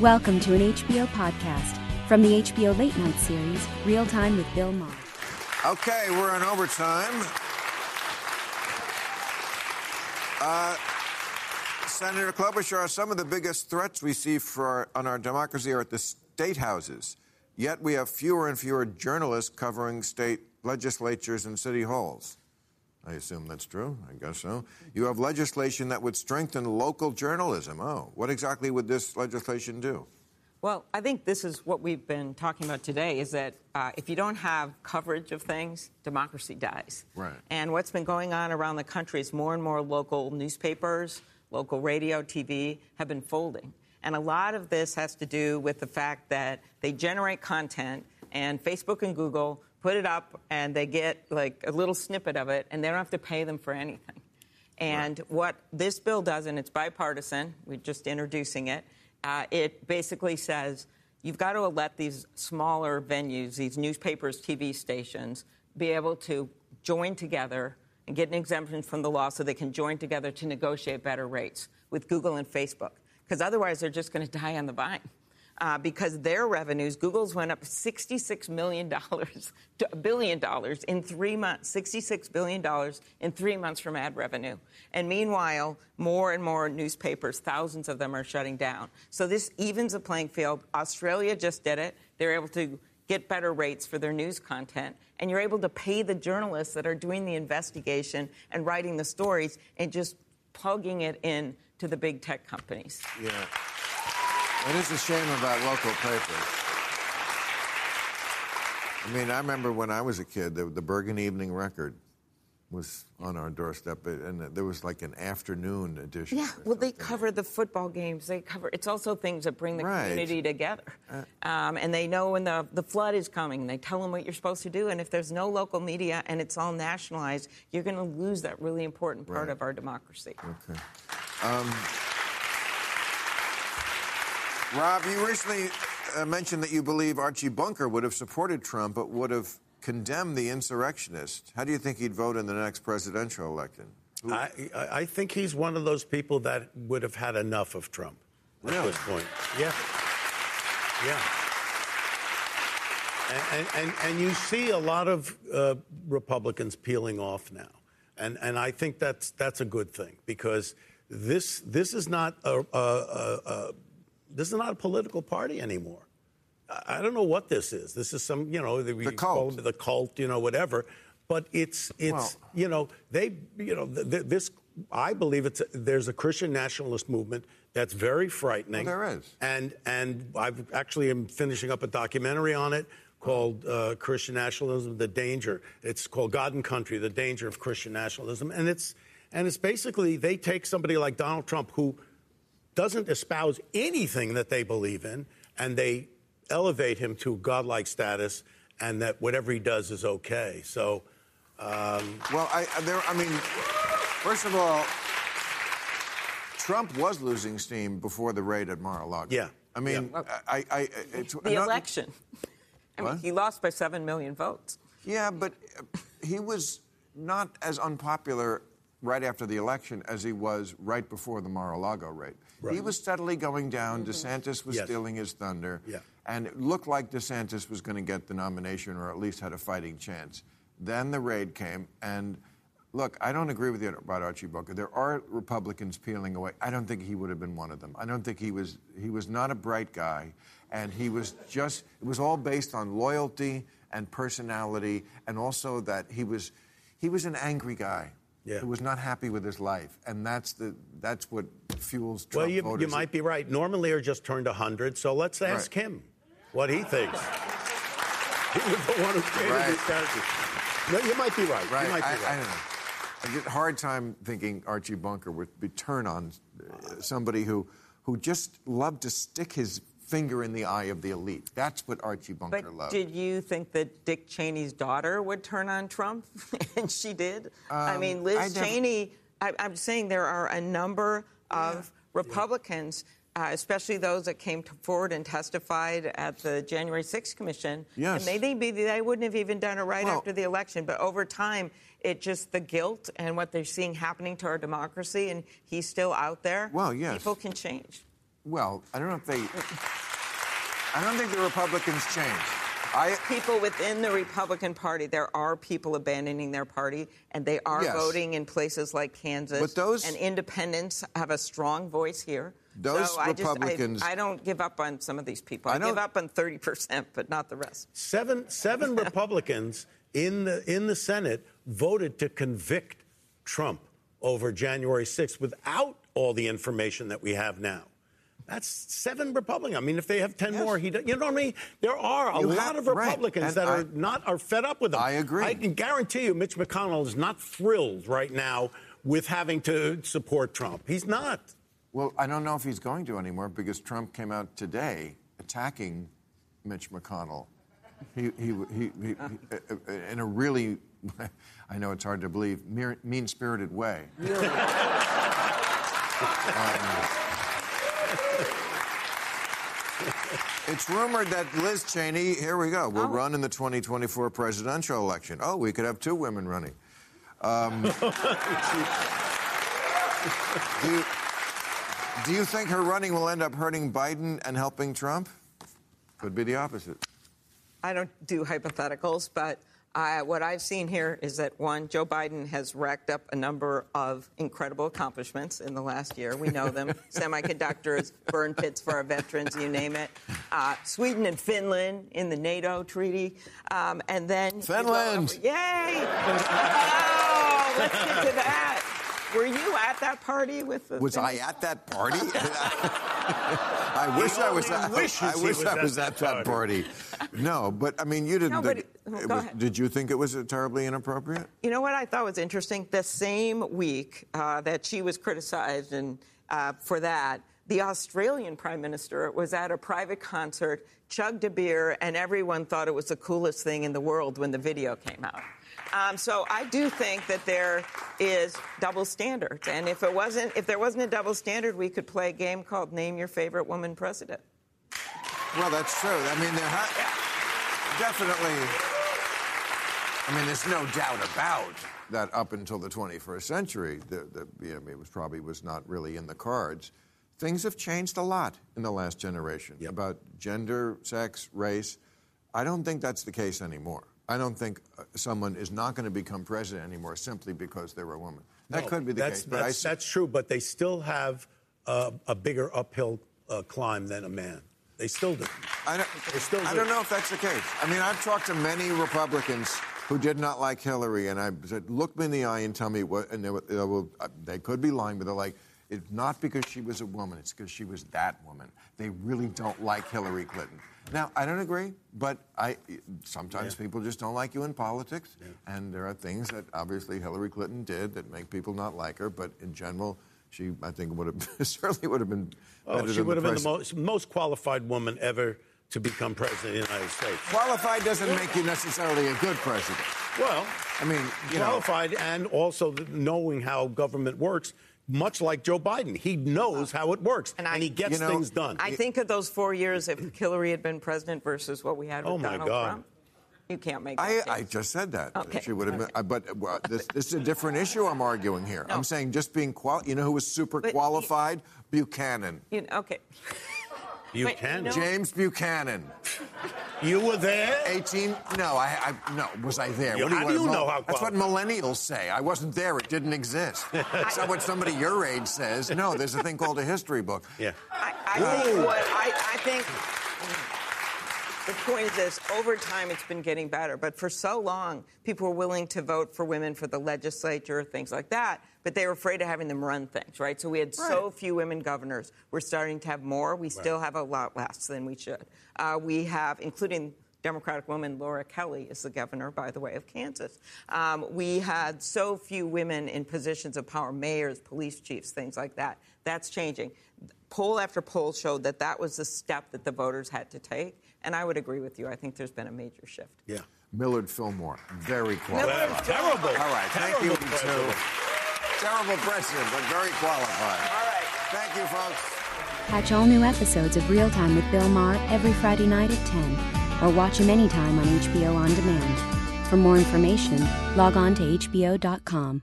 Welcome to an HBO podcast from the HBO Late Night series, Real Time with Bill Maher. Okay, we're in overtime. Uh, Senator Klobuchar, some of the biggest threats we see for our, on our democracy are at the state houses. Yet we have fewer and fewer journalists covering state legislatures and city halls. I assume that's true. I guess so. You have legislation that would strengthen local journalism. Oh, what exactly would this legislation do? Well, I think this is what we've been talking about today is that uh, if you don't have coverage of things, democracy dies. Right. And what's been going on around the country is more and more local newspapers, local radio, TV have been folding. And a lot of this has to do with the fact that they generate content and Facebook and Google put it up and they get like a little snippet of it and they don't have to pay them for anything. And right. what this bill does, and it's bipartisan, we're just introducing it, uh, it basically says you've got to let these smaller venues, these newspapers, TV stations, be able to join together and get an exemption from the law so they can join together to negotiate better rates with Google and Facebook. Because otherwise, they're just going to die on the vine uh, because their revenues, Google's went up $66 million to a billion dollars in three months, $66 billion in three months from ad revenue. And meanwhile, more and more newspapers, thousands of them are shutting down. So this evens the playing field. Australia just did it. They're able to get better rates for their news content. And you're able to pay the journalists that are doing the investigation and writing the stories and just plugging it in to the big tech companies. Yeah. It is a shame about local papers. I mean, I remember when I was a kid, the, the Bergen Evening Record was on our doorstep, and there was like an afternoon edition. Yeah, well, they cover the football games. They cover. It's also things that bring the right. community together, uh, um, and they know when the the flood is coming. They tell them what you're supposed to do, and if there's no local media and it's all nationalized, you're going to lose that really important part right. of our democracy. Okay. Um, Rob, you recently uh, mentioned that you believe Archie Bunker would have supported Trump, but would have condemned the insurrectionists. How do you think he'd vote in the next presidential election? I, I, think he's one of those people that would have had enough of Trump at this point. Yeah. Yeah. And, and, and you see a lot of uh, Republicans peeling off now. And, and I think that's, that's a good thing because this, this is not a, a, a this is not a political party anymore. I don't know what this is. This is some, you know, the, the cult, the cult, you know, whatever. But it's, it's, well, you know, they, you know, th- this. I believe it's there's a Christian nationalist movement that's very frightening. Well, there is, and and I've actually am finishing up a documentary on it called uh, Christian Nationalism: The Danger. It's called God and Country: The Danger of Christian Nationalism, and it's and it's basically they take somebody like Donald Trump who doesn't espouse anything that they believe in, and they elevate him to godlike status, and that whatever he does is okay. So, um, well, I, there, I mean, first of all, Trump was losing steam before the raid at Mar-a-Lago. Yeah. I mean, yeah. I, I, it's, the election. I mean, he lost by seven million votes. Yeah, but he was not as unpopular right after the election as he was right before the Mar-a-Lago raid. Right. He was steadily going down. Mm-hmm. DeSantis was yes. stealing his thunder. Yeah. And it looked like DeSantis was going to get the nomination or at least had a fighting chance. Then the raid came, and look, I don't agree with you about Archie Bunker. There are Republicans peeling away. I don't think he would have been one of them. I don't think he was. He was not a bright guy, and he was just. It was all based on loyalty and personality, and also that he was. He was an angry guy yeah. who was not happy with his life, and that's the that's what fuels Trump well, you, voters. you might be right. Norman Lear just turned 100, so let's ask right. him what he thinks. he was the one who created right. these characters. No, you might be right. Right. You might be I, right. I don't know. I get a hard time thinking Archie Bunker would be turn on uh, somebody who who just loved to stick his finger in the eye of the elite. That's what Archie Bunker but loved. Did you think that Dick Cheney's daughter would turn on Trump? and she did. Um, I mean, Liz I never... Cheney. I, am saying there are a number of yeah. Republicans. Uh, especially those that came forward and testified at the January 6th Commission. Yes. And they, they, they wouldn't have even done it right well, after the election. But over time, it just the guilt and what they're seeing happening to our democracy, and he's still out there. Well, yes. People can change. Well, I don't know if they. I don't think the Republicans changed. I, people within the Republican Party, there are people abandoning their party, and they are Yes. voting in places like Kansas. But those- and independents have a strong voice here. Those so I just- I- Republicans- I, don't give up on some of these people. I I, give up on 30 percent, but not the rest. Seven seven Republicans in the in the Senate voted to convict Trump over January 6th without all the information that we have now. That's seven Republicans. I mean, if they have ten Yes. more, he do- you know what I mean. There are a You lot have- of. Republicans And that I- are not are fed up with him. I agree. I can guarantee you, Mitch McConnell is not thrilled right now with having to support Trump. He's not. well, I don't know if he's going to anymore because Trump came out today attacking Mitch McConnell. He, he, he, he, he- uh, in a really, I know it's hard to believe, mean spirited way. It's rumored that Liz Cheney, here we go, will run in the 2024 presidential election. Oh, we could have two women running. Um, do, you, do you think her running will end up hurting Biden and helping Trump? Could be the opposite. I don't do hypotheticals, but uh, what I've seen here is that one, Joe Biden has racked up a number of incredible accomplishments in the last year. We know them: semiconductors, burn pits for our veterans, you name it. Uh, Sweden and Finland in the NATO treaty, um, and then Finland! over- Yay! Oh, let's get to that. Were you at that party with the? Was I at that party? I wish I was. At, wishes I wish was I was that at that party. No, but I mean, you didn't No, but think. it- it go was- ahead. did you think it was terribly inappropriate? You know what I thought was interesting? The same week uh, that she was criticized and uh, for that, the Australian Prime Minister was at a private concert, chugged a beer, and everyone thought it was the coolest thing in the world when the video came out. Um, so I do think that there is double standards, and if it wasn't, if there wasn't a double standard, we could play a game called Name Your Favorite Woman President. Well, that's true. I mean, there ha- definitely. I mean, there's no doubt about that. Up until the 21st century, the, the, you know, it was probably was not really in the cards. Things have changed a lot in the last generation about gender, sex, race. I don't think that's the case anymore. I don't think uh, someone is not going to become president anymore simply because they're a woman. That No, could be the that's, case, I That's, that's true, but they still have uh, a bigger uphill uh, climb than a man. They still do. I don't, They still I do. don't know if that's the case. I mean, I've talked to many Republicans who did not like Hillary, and I said, "Look me in the eye and tell me what." And they, were- they, will, uh, they could be lying, but they're like, "It's not because she was a woman; it's because she was that woman." They really don't like Hillary Clinton. Now, I don't agree, but I sometimes people just don't like you in politics, and there are things that obviously Hillary Clinton did that make people not like her. But in general, she, I think, would have certainly would have been. Oh, she would have been the most, most qualified woman ever to become president of the United States. Qualified doesn't make you necessarily a good president. Well, I mean, you know, qualified and also knowing how government works, much like Joe Biden. He knows how it works, and, And he gets You know, things done. I think of those four years if Hillary had been president versus what we had with Oh, my Donald God. Trump. You can't make I. I just said that. Okay. She would have Okay. but well, this, this is a different issue I'm arguing here. No. I'm saying just being qual. You know who was super But- qualified? Buchanan. You know, okay. you but, can. you know- James Buchanan. You were there. 18. No, I, I no. Was I there? You- What how do you want- know how That's what millennials say. I wasn't there. It didn't exist. That's not what somebody your age says. No, there's a thing called a history book. Yeah. I, I think what I, I think the point is this: over time, it's been getting better. But for so long, people were willing to vote for women for the legislature, things like that. But they were afraid of having them run things, right? So we had so few women governors. We're starting to have more. We still have a lot less than we should. Uh, we have, including Democratic woman Laura Kelly is the governor, by the way, of Kansas. Um, we had so few women in positions of power, mayors, police chiefs, things like that. That's changing. Poll after poll showed that that was the step that the voters had to take, and I would agree with you. I think there's been a major shift. Yeah. Millard Fillmore, very qualified. Millard Terrible. All right, thank you Terrible to president. terrible president, but very qualified. All right. Thank you, folks. Catch all new episodes of Real Time with Bill Maher every Friday night at 10, or watch him anytime on HBO On Demand. For more information, log on to HBO.com.